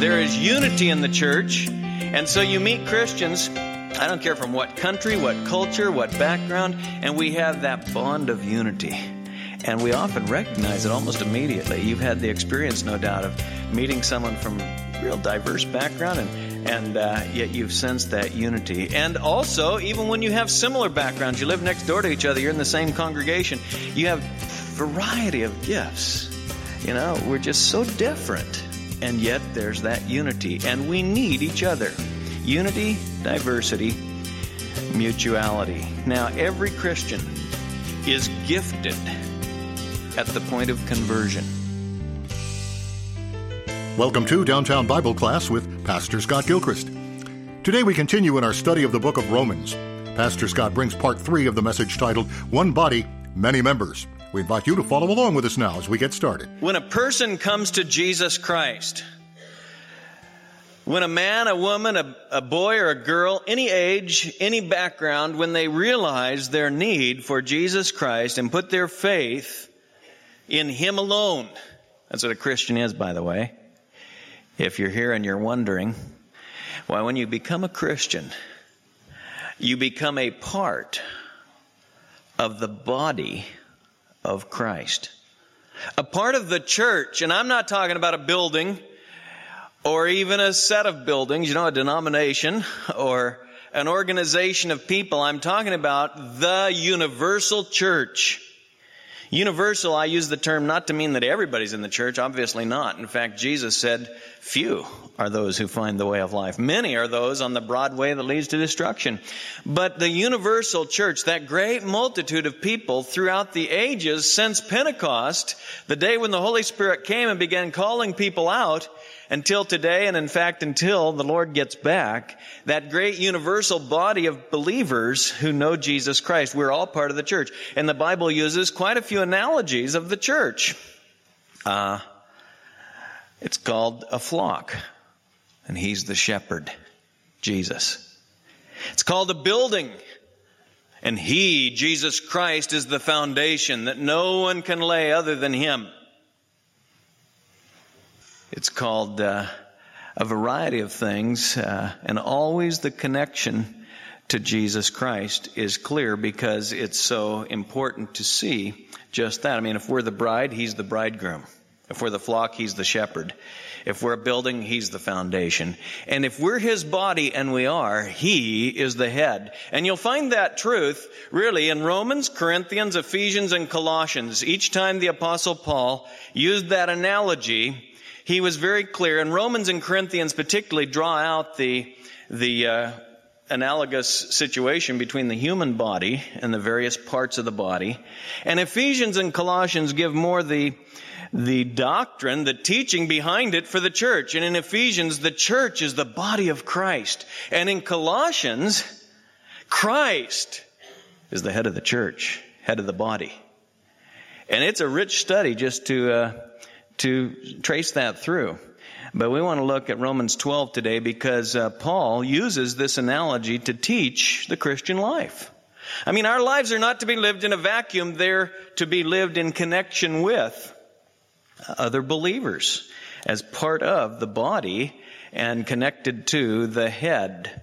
There is unity in the church. And so you meet Christians, I don't care from what country, what culture, what background, and we have that bond of unity. And we often recognize it almost immediately. You've had the experience, no doubt, of meeting someone from real diverse background and, and uh, yet you've sensed that unity. And also, even when you have similar backgrounds, you live next door to each other, you're in the same congregation, you have variety of gifts. You know, we're just so different. And yet there's that unity. And we need each other. Unity, diversity, mutuality. Now, every Christian is gifted at the point of conversion. Welcome to Downtown Bible Class with Pastor Scott Gilchrist. Today we continue in our study of the book of Romans. Pastor Scott brings part three of the message titled One Body, Many Members. We invite you to follow along with us now as we get started. When a person comes to Jesus Christ, when a man, a woman, a, a, boy, or a girl, any age, any background, when they realize their need for Jesus Christ and put their faith in Him alone, that's what a Christian is, by the way. If you're here and you're wondering, why, when you become a Christian, you become a part of the body of Christ. A part of the church, and I'm not talking about a building or even a set of buildings, you know, a denomination or an organization of people. I'm talking about the universal church. Universal, I use the term not to mean that everybody's in the church, obviously not. In fact, Jesus said, few are those who find the way of life. Many are those on the broad way that leads to destruction. But the universal church, that great multitude of people throughout the ages since Pentecost, the day when the Holy Spirit came and began calling people out, until today, and in fact until the Lord gets back, that great universal body of believers who know Jesus Christ. We're all part of the church. And the Bible uses quite a few analogies of the church. Uh, it's called a flock, and he's the shepherd, Jesus. It's called a building, and he, Jesus Christ, is the foundation that no one can lay other than him. It's called uh, a variety of things, uh, and always the connection to Jesus Christ is clear because it's so important to see just that. I mean, if we're the bride, he's the bridegroom. If we're the flock, he's the shepherd. If we're a building, he's the foundation. And if we're his body, and we are, he is the head. And you'll find that truth really in Romans, Corinthians, Ephesians, and Colossians. Each time the apostle Paul used that analogy, he was very clear, and Romans and Corinthians particularly draw out the, the uh, analogous situation between the human body and the various parts of the body. And Ephesians and Colossians give more the, the doctrine, the teaching behind it for the church. And in Ephesians, the church is the body of Christ. And in Colossians, Christ is the head of the church, head of the body. And it's a rich study just to, uh, to trace that through. But we want to look at Romans 12 today because uh, Paul uses this analogy to teach the Christian life. I mean, our lives are not to be lived in a vacuum. They're to be lived in connection with other believers as part of the body and connected to the head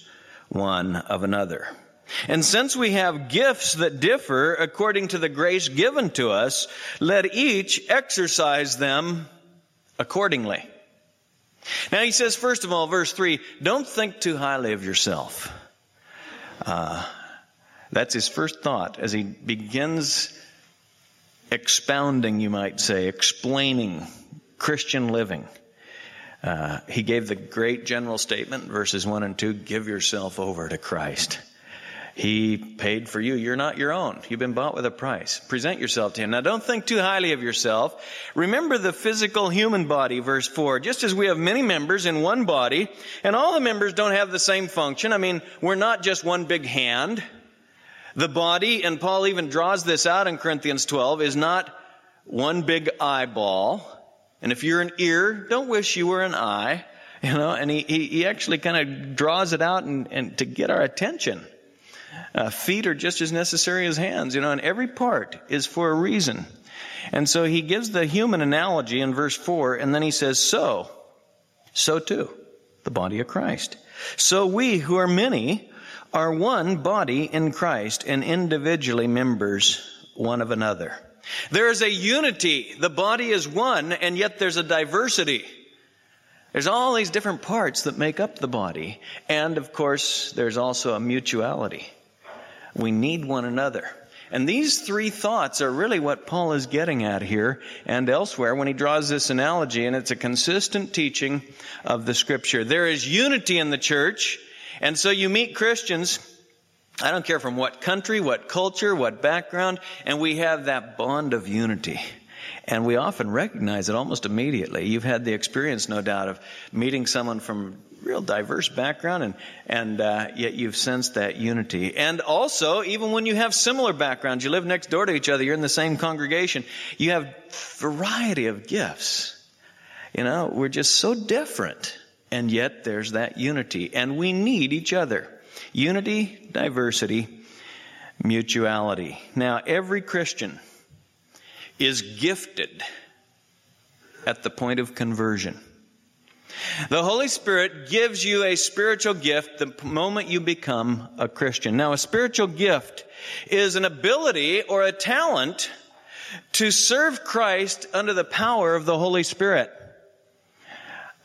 one of another. And since we have gifts that differ according to the grace given to us, let each exercise them accordingly. Now he says, first of all, verse 3, don't think too highly of yourself. Uh, that's his first thought as he begins expounding, you might say, explaining Christian living. Uh, he gave the great general statement, verses 1 and 2 give yourself over to Christ. He paid for you. You're not your own. You've been bought with a price. Present yourself to Him. Now don't think too highly of yourself. Remember the physical human body, verse 4. Just as we have many members in one body, and all the members don't have the same function. I mean, we're not just one big hand. The body, and Paul even draws this out in Corinthians 12, is not one big eyeball. And if you're an ear, don't wish you were an eye. You know, and he, he, actually kind of draws it out and, and to get our attention. Uh, feet are just as necessary as hands, you know, and every part is for a reason. And so he gives the human analogy in verse 4, and then he says, So, so too, the body of Christ. So we who are many are one body in Christ and individually members one of another. There is a unity. The body is one, and yet there's a diversity. There's all these different parts that make up the body. And of course, there's also a mutuality. We need one another. And these three thoughts are really what Paul is getting at here and elsewhere when he draws this analogy, and it's a consistent teaching of the scripture. There is unity in the church, and so you meet Christians, I don't care from what country, what culture, what background, and we have that bond of unity. And we often recognize it almost immediately. You've had the experience, no doubt, of meeting someone from real diverse background, and and uh, yet you've sensed that unity. And also, even when you have similar backgrounds, you live next door to each other, you're in the same congregation, you have variety of gifts. You know, we're just so different. And yet there's that unity. And we need each other. Unity, diversity, mutuality. Now, every Christian is gifted at the point of conversion. The Holy Spirit gives you a spiritual gift the moment you become a Christian. Now, a spiritual gift is an ability or a talent to serve Christ under the power of the Holy Spirit.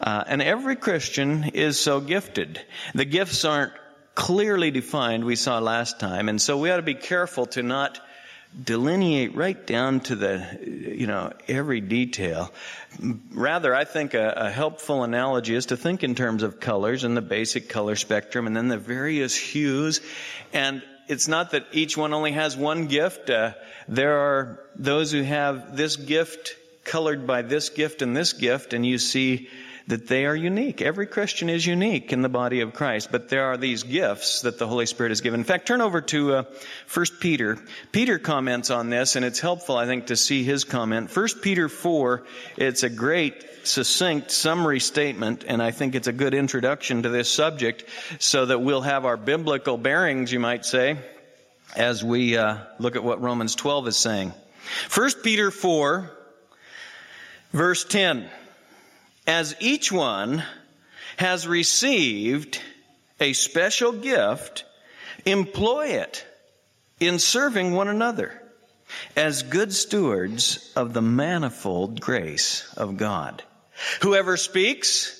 Uh, and every Christian is so gifted. The gifts aren't clearly defined, we saw last time, and so we ought to be careful to not delineate right down to the, you know, every detail. Rather, I think a, a, helpful analogy is to think in terms of colors and the basic color spectrum and then the various hues. And it's not that each one only has one gift. Uh, there are those who have this gift colored by this gift and this gift, and you see that they are unique. Every Christian is unique in the body of Christ, but there are these gifts that the Holy Spirit has given. In fact, turn over to uh, 1 Peter. Peter comments on this, and it's helpful, I think, to see his comment. 1 Peter 4, it's a great, succinct summary statement, and I think it's a good introduction to this subject so that we'll have our biblical bearings, you might say, as we uh, look at what Romans 12 is saying. 1 Peter 4, verse 10 as each one has received a special gift, employ it in serving one another as good stewards of the manifold grace of God. Whoever speaks,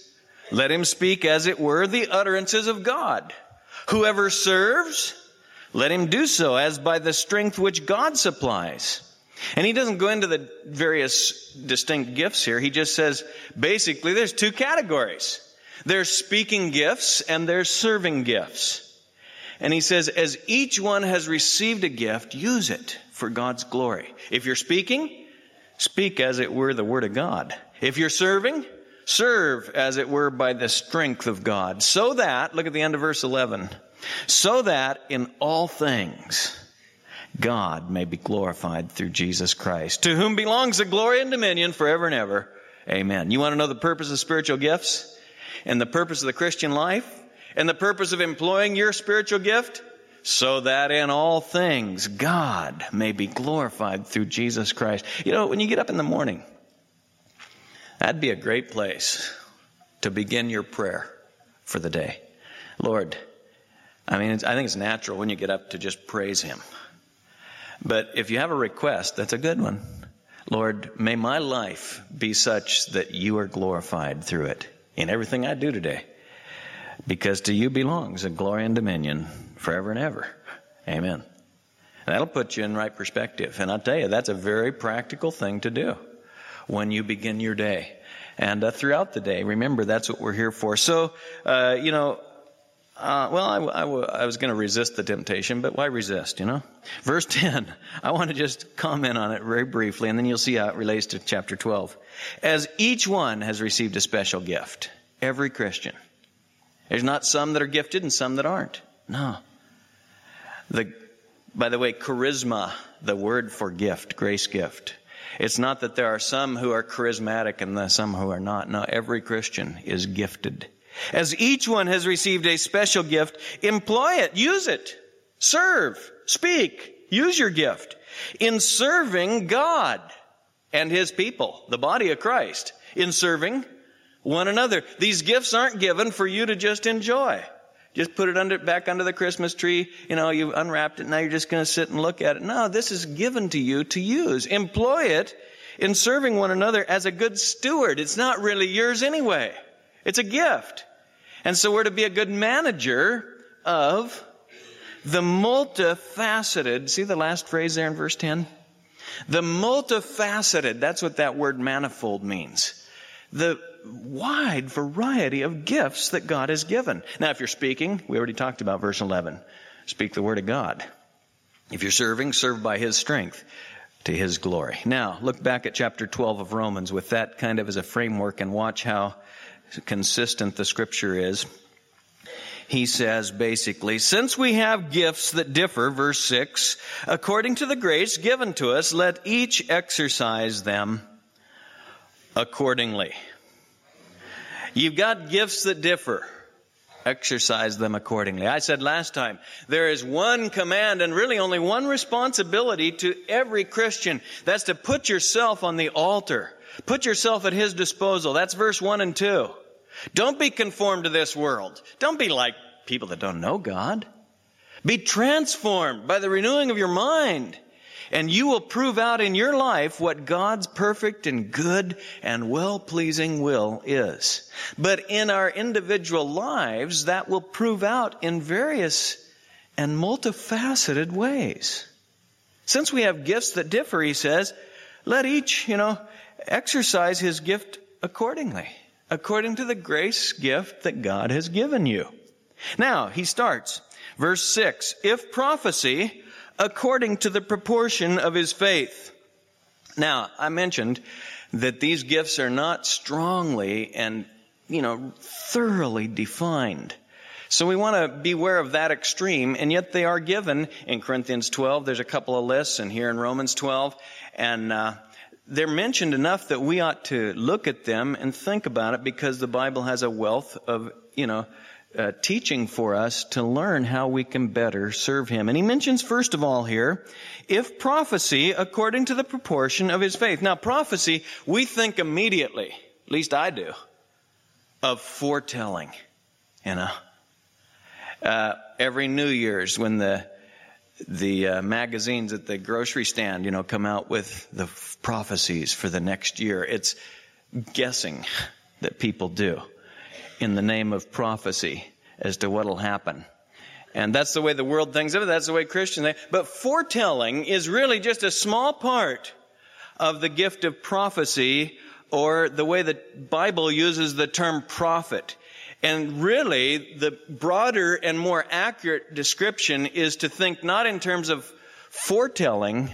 let him speak as it were the utterances of God. Whoever serves, let him do so as by the strength which God supplies and he doesn't go into the various distinct gifts here. He just says, basically, there's two categories. There's speaking gifts and there's serving gifts. And he says, as each one has received a gift, use it for God's glory. If you're speaking, speak as it were the word of God. If you're serving, serve as it were by the strength of God. So that, look at the end of verse 11, so that in all things, God may be glorified through Jesus Christ, to whom belongs the glory and dominion forever and ever. Amen. You want to know the purpose of spiritual gifts? And the purpose of the Christian life? And the purpose of employing your spiritual gift? So that in all things God may be glorified through Jesus Christ. You know, when you get up in the morning, that'd be a great place to begin your prayer for the day. Lord, I mean, I think it's natural when you get up to just praise Him. But if you have a request, that's a good one. Lord, may my life be such that you are glorified through it in everything I do today. Because to you belongs a glory and dominion forever and ever. Amen. That'll put you in right perspective. And I'll tell you, that's a very practical thing to do when you begin your day. And uh, throughout the day, remember that's what we're here for. So, uh, you know, Uh, well, I, I, I was going to resist the temptation, but why resist, you know? Verse 10, I want to just comment on it very briefly, and then you'll see how it relates to chapter 12. As each one has received a special gift, every Christian. There's not some that are gifted and some that aren't. No. The, by the way, charisma, the word for gift, grace gift. It's not that there are some who are charismatic and some who are not. No, every Christian is gifted. As each one has received a special gift, employ it, use it, serve, speak, use your gift in serving God and His people, the body of Christ, in serving one another. These gifts aren't given for you to just enjoy. Just put it under, back under the Christmas tree. You know, you've unwrapped it. Now you're just going to sit and look at it. No, this is given to you to use. Employ it in serving one another as a good steward. It's not really yours anyway. It's a gift. And so we're to be a good manager of the multifaceted, see the last phrase there in verse 10? The multifaceted, that's what that word manifold means. The wide variety of gifts that God has given. Now, if you're speaking, we already talked about verse 11. Speak the word of God. If you're serving, serve by His strength to His glory. Now, look back at chapter 12 of Romans with that kind of as a framework and watch how consistent the scripture is. He says basically, since we have gifts that differ, verse 6, according to the grace given to us, let each exercise them accordingly. You've got gifts that differ. Exercise them accordingly. I said last time, there is one command and really only one responsibility to every Christian. That's to put yourself on the altar Put yourself at His disposal. That's verse 1 and 2. Don't be conformed to this world. Don't be like people that don't know God. Be transformed by the renewing of your mind. And you will prove out in your life what God's perfect and good and well-pleasing will is. But in our individual lives, that will prove out in various and multifaceted ways. Since we have gifts that differ, he says, let each, you know, exercise his gift accordingly, according to the grace gift that God has given you. Now, he starts, verse 6, if prophecy, according to the proportion of his faith. Now, I mentioned that these gifts are not strongly and, you know, thoroughly defined. So we want to beware of that extreme, and yet they are given in Corinthians 12. There's a couple of lists, and here in Romans 12. And uh, they're mentioned enough that we ought to look at them and think about it because the Bible has a wealth of, you know, uh, teaching for us to learn how we can better serve Him. And He mentions first of all here, if prophecy according to the proportion of His faith. Now prophecy, we think immediately, at least I do, of foretelling, you know. Uh, every New Year's when the the uh, magazines at the grocery stand, you know, come out with the f- prophecies for the next year. It's guessing that people do in the name of prophecy as to what'll happen. And that's the way the world thinks of it. That's the way Christians think. But foretelling is really just a small part of the gift of prophecy or the way the Bible uses the term prophet. And really, the broader and more accurate description is to think not in terms of foretelling,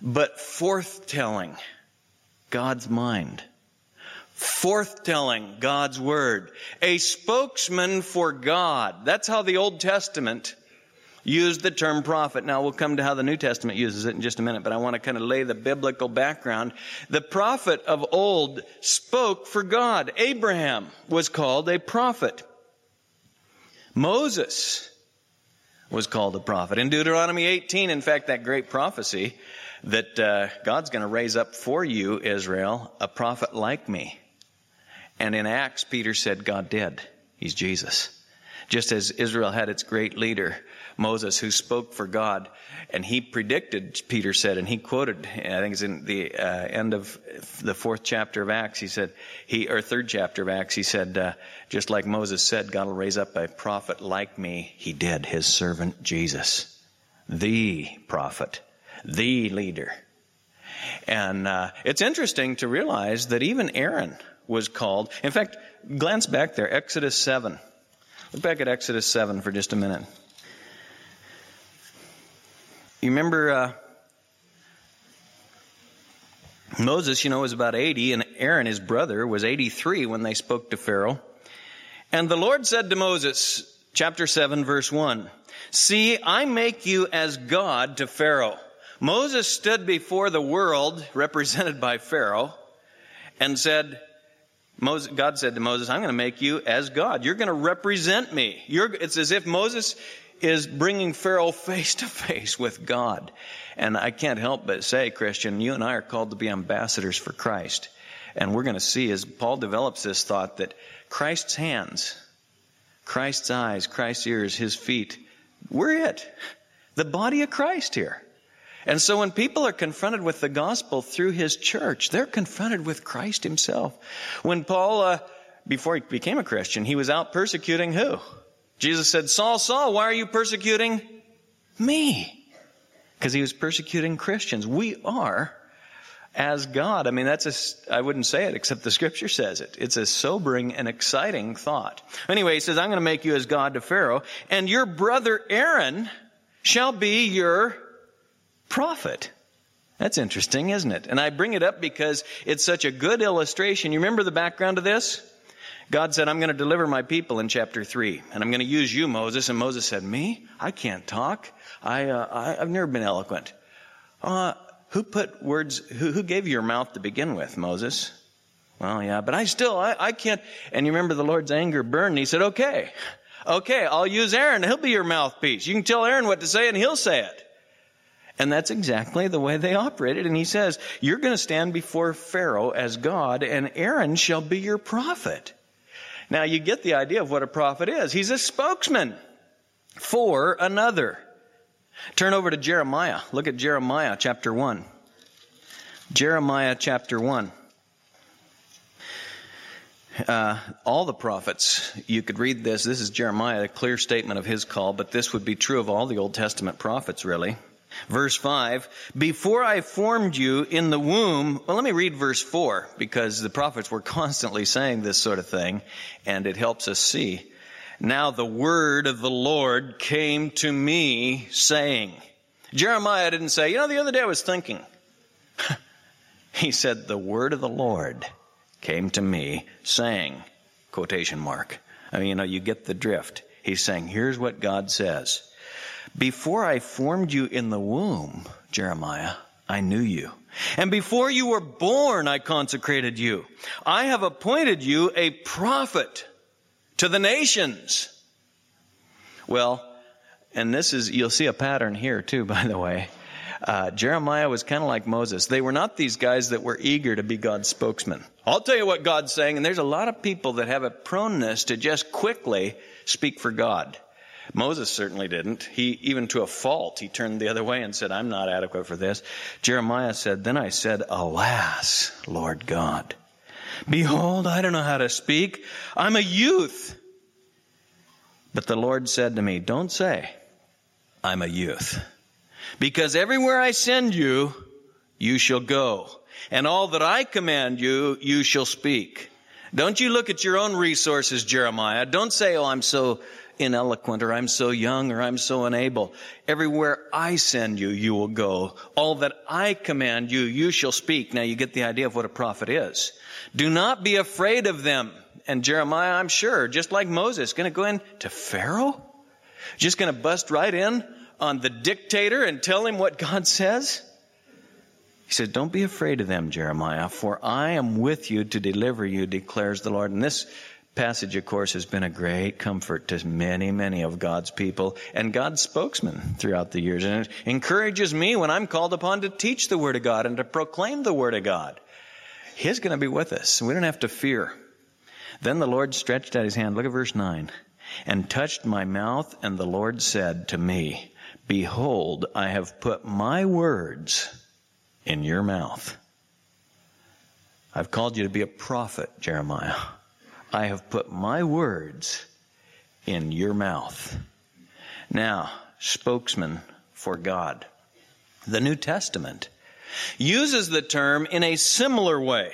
but forthtelling God's mind. Forthtelling God's word. A spokesman for God. That's how the Old Testament used the term prophet. Now we'll come to how the New Testament uses it in just a minute, but I want to kind of lay the biblical background. The prophet of old spoke for God. Abraham was called a prophet. Moses was called a prophet. In Deuteronomy 18, in fact, that great prophecy that uh, God's going to raise up for you, Israel, a prophet like me. And in Acts, Peter said, God did. He's Jesus. Just as Israel had its great leader, Moses, who spoke for God, and he predicted, Peter said, and he quoted, I think it's in the uh, end of the fourth chapter of Acts, he said, he, or third chapter of Acts, he said, uh, just like Moses said, God will raise up a prophet like me. He did, his servant Jesus. The prophet. The leader. And uh, it's interesting to realize that even Aaron was called. In fact, glance back there, Exodus 7. Look back at Exodus 7 for just a minute. You remember uh, Moses, you know, was about 80, and Aaron, his brother, was 83 when they spoke to Pharaoh. And the Lord said to Moses, chapter 7, verse 1, See, I make you as God to Pharaoh. Moses stood before the world, represented by Pharaoh, and said, Moses, God said to Moses, I'm going to make you as God. You're going to represent me. You're, it's as if Moses is bringing Pharaoh face to face with God. And I can't help but say, Christian, you and I are called to be ambassadors for Christ. And we're going to see as Paul develops this thought that Christ's hands, Christ's eyes, Christ's ears, his feet, we're it. The body of Christ here. And so when people are confronted with the gospel through his church, they're confronted with Christ himself. When Paul, uh, before he became a Christian, he was out persecuting who? Jesus said, Saul, Saul, why are you persecuting me? Because he was persecuting Christians. We are as God. I mean, that's a, I wouldn't say it except the scripture says it. It's a sobering and exciting thought. Anyway, he says, I'm going to make you as God to Pharaoh, and your brother Aaron shall be your prophet. That's interesting, isn't it? And I bring it up because it's such a good illustration. You remember the background of this? God said, I'm going to deliver my people in chapter 3, and I'm going to use you, Moses. And Moses said, Me? I can't talk. I, uh, I, have never been eloquent. Uh, who put words, who, who gave you your mouth to begin with, Moses? Well, yeah, but I still, I, I can't. And you remember the Lord's anger burned. He said, Okay, okay, I'll use Aaron. He'll be your mouthpiece. You can tell Aaron what to say, and he'll say it. And that's exactly the way they operated. And he says, You're going to stand before Pharaoh as God, and Aaron shall be your prophet. Now you get the idea of what a prophet is. He's a spokesman for another. Turn over to Jeremiah. Look at Jeremiah chapter 1. Jeremiah chapter 1. Uh, all the prophets, you could read this. This is Jeremiah, a clear statement of his call, but this would be true of all the Old Testament prophets, really. Verse 5, before I formed you in the womb, well, let me read verse 4 because the prophets were constantly saying this sort of thing and it helps us see. Now the word of the Lord came to me saying, Jeremiah didn't say, you know, the other day I was thinking. he said, the word of the Lord came to me saying, quotation mark. I mean, you know, you get the drift. He's saying, here's what God says. Before I formed you in the womb, Jeremiah, I knew you. And before you were born, I consecrated you. I have appointed you a prophet to the nations. Well, and this is, you'll see a pattern here too, by the way. Uh, Jeremiah was kind of like Moses. They were not these guys that were eager to be God's spokesman. I'll tell you what God's saying, and there's a lot of people that have a proneness to just quickly speak for God. Moses certainly didn't. He, even to a fault, he turned the other way and said, I'm not adequate for this. Jeremiah said, Then I said, Alas, Lord God. Behold, I don't know how to speak. I'm a youth. But the Lord said to me, Don't say, I'm a youth. Because everywhere I send you, you shall go. And all that I command you, you shall speak. Don't you look at your own resources, Jeremiah. Don't say, Oh, I'm so ineloquent or I'm so young or I'm so unable. Everywhere I send you, you will go. All that I command you, you shall speak. Now you get the idea of what a prophet is. Do not be afraid of them. And Jeremiah, I'm sure, just like Moses, going to go in to Pharaoh? Just going to bust right in on the dictator and tell him what God says? He said, Don't be afraid of them, Jeremiah, for I am with you to deliver you, declares the Lord. And this passage, of course, has been a great comfort to many, many of God's people and God's spokesmen throughout the years. And it encourages me when I'm called upon to teach the Word of God and to proclaim the Word of God. He's going to be with us. We don't have to fear. Then the Lord stretched out his hand. Look at verse 9. And touched my mouth, and the Lord said to me, Behold, I have put my words in your mouth. I've called you to be a prophet, Jeremiah. I have put my words in your mouth. Now, spokesman for God. The New Testament uses the term in a similar way.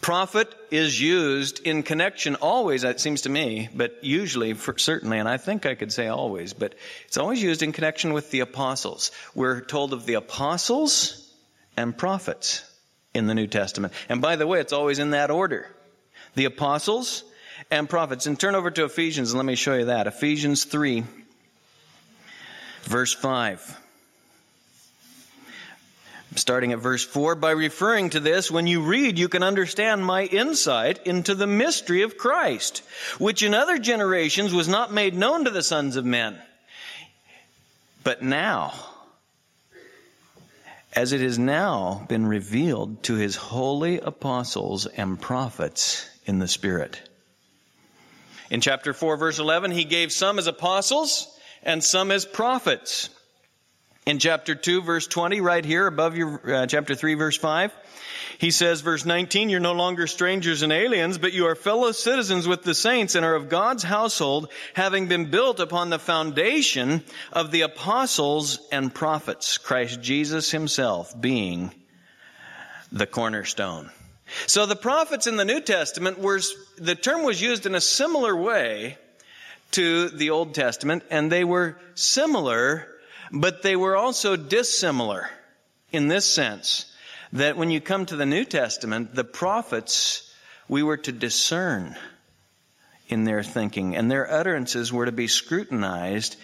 Prophet is used in connection always, it seems to me, but usually, certainly, and I think I could say always, but it's always used in connection with the apostles. We're told of the apostles and prophets in the New Testament. And by the way, it's always in that order. The apostles and prophets. And turn over to Ephesians and let me show you that. Ephesians 3, verse 5 starting at verse 4, by referring to this, when you read, you can understand my insight into the mystery of Christ, which in other generations was not made known to the sons of men. But now, as it has now been revealed to his holy apostles and prophets in the Spirit. In chapter 4, verse 11, he gave some as apostles and some as prophets in chapter 2, verse 20, right here above your uh, chapter 3, verse 5, he says, verse 19, you're no longer strangers and aliens, but you are fellow citizens with the saints and are of God's household, having been built upon the foundation of the apostles and prophets, Christ Jesus himself being the cornerstone. So the prophets in the New Testament were, the term was used in a similar way to the Old Testament, and they were similar but they were also dissimilar in this sense that when you come to the New Testament, the prophets, we were to discern in their thinking, and their utterances were to be scrutinized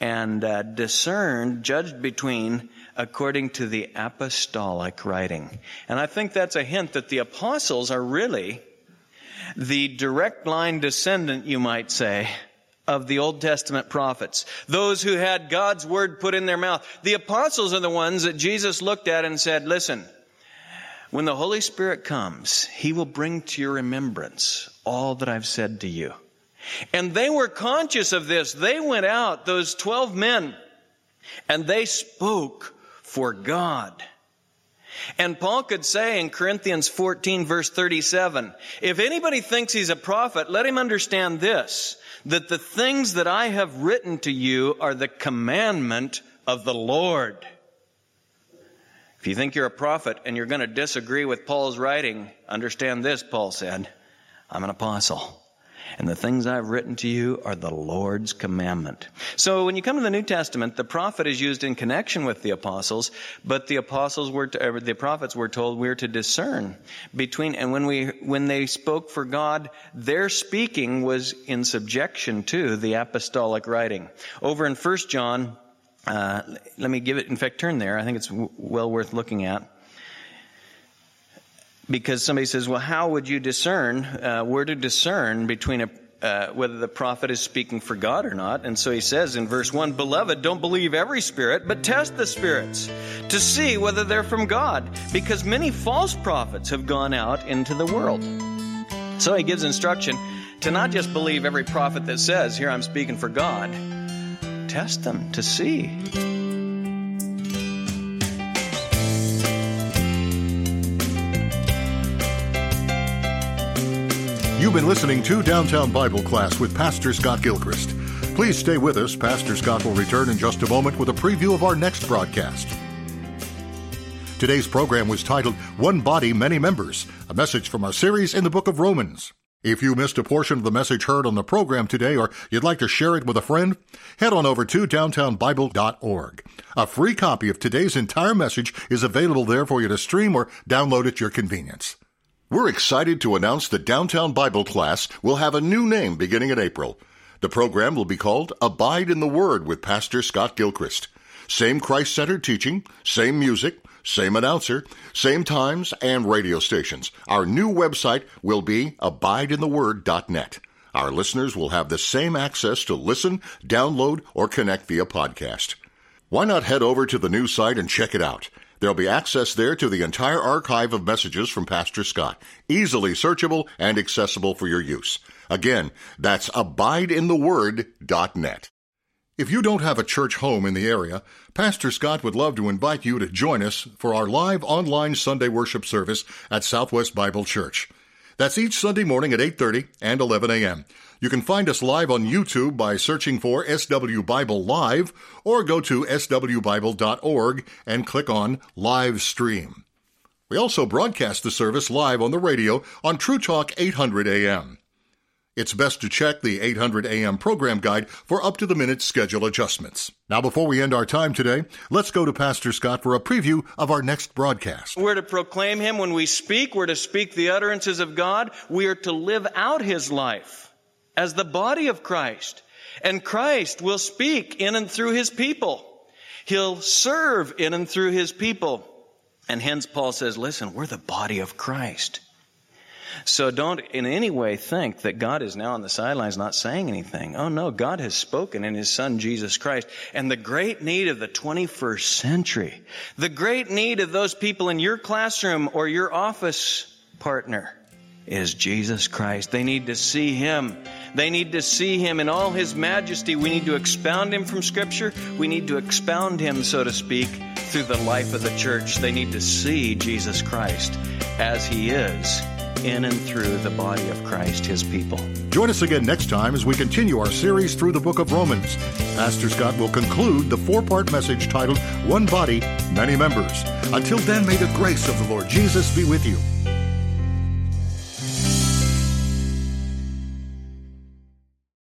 and uh, discerned, judged between according to the apostolic writing. And I think that's a hint that the apostles are really the direct line descendant, you might say, of the Old Testament prophets. Those who had God's word put in their mouth. The apostles are the ones that Jesus looked at and said, listen, when the Holy Spirit comes, He will bring to your remembrance all that I've said to you. And they were conscious of this. They went out, those 12 men, and they spoke for God. And Paul could say in Corinthians 14 verse 37, if anybody thinks he's a prophet, let him understand this, that the things that I have written to you are the commandment of the Lord. If you think you're a prophet and you're going to disagree with Paul's writing, understand this, Paul said, I'm an apostle. And the things I've written to you are the Lord's commandment. So when you come to the New Testament, the prophet is used in connection with the apostles, but the apostles were, to, the prophets were told we're to discern between, and when we, when they spoke for God, their speaking was in subjection to the apostolic writing. Over in 1 John, uh, let me give it, in fact, turn there. I think it's w- well worth looking at because somebody says, well, how would you discern? Uh, we're to discern between a, uh, whether the prophet is speaking for God or not. And so he says in verse 1, Beloved, don't believe every spirit, but test the spirits to see whether they're from God, because many false prophets have gone out into the world. So he gives instruction to not just believe every prophet that says, Here I'm speaking for God, test them to see. You've been listening to Downtown Bible Class with Pastor Scott Gilchrist. Please stay with us. Pastor Scott will return in just a moment with a preview of our next broadcast. Today's program was titled One Body, Many Members, a message from our series in the book of Romans. If you missed a portion of the message heard on the program today or you'd like to share it with a friend, head on over to downtownbible.org. A free copy of today's entire message is available there for you to stream or download at your convenience. We're excited to announce that Downtown Bible Class will have a new name beginning in April. The program will be called Abide in the Word with Pastor Scott Gilchrist. Same Christ centered teaching, same music, same announcer, same times, and radio stations. Our new website will be abideintheword.net. Our listeners will have the same access to listen, download, or connect via podcast. Why not head over to the new site and check it out? There'll be access there to the entire archive of messages from Pastor Scott, easily searchable and accessible for your use. Again, that's abideintheword.net. If you don't have a church home in the area, Pastor Scott would love to invite you to join us for our live online Sunday worship service at Southwest Bible Church. That's each Sunday morning at 8:30 and 11 a.m. You can find us live on YouTube by searching for SW Bible Live or go to swbible.org and click on Live Stream. We also broadcast the service live on the radio on True Talk 800 AM. It's best to check the 800 AM program guide for up to the minute schedule adjustments. Now, before we end our time today, let's go to Pastor Scott for a preview of our next broadcast. We're to proclaim Him when we speak. We're to speak the utterances of God. We are to live out His life as the body of Christ. And Christ will speak in and through His people. He'll serve in and through His people. And hence Paul says, listen, we're the body of Christ. So don't in any way think that God is now on the sidelines not saying anything. Oh no, God has spoken in His Son Jesus Christ. And the great need of the 21st century, the great need of those people in your classroom or your office partner is Jesus Christ. They need to see Him. They need to see Him in all His majesty. We need to expound Him from Scripture. We need to expound Him, so to speak, through the life of the church. They need to see Jesus Christ as He is in and through the body of Christ, his people. Join us again next time as we continue our series through the book of Romans. Pastor Scott will conclude the four part message titled One Body, Many Members. Until then, may the grace of the Lord Jesus be with you.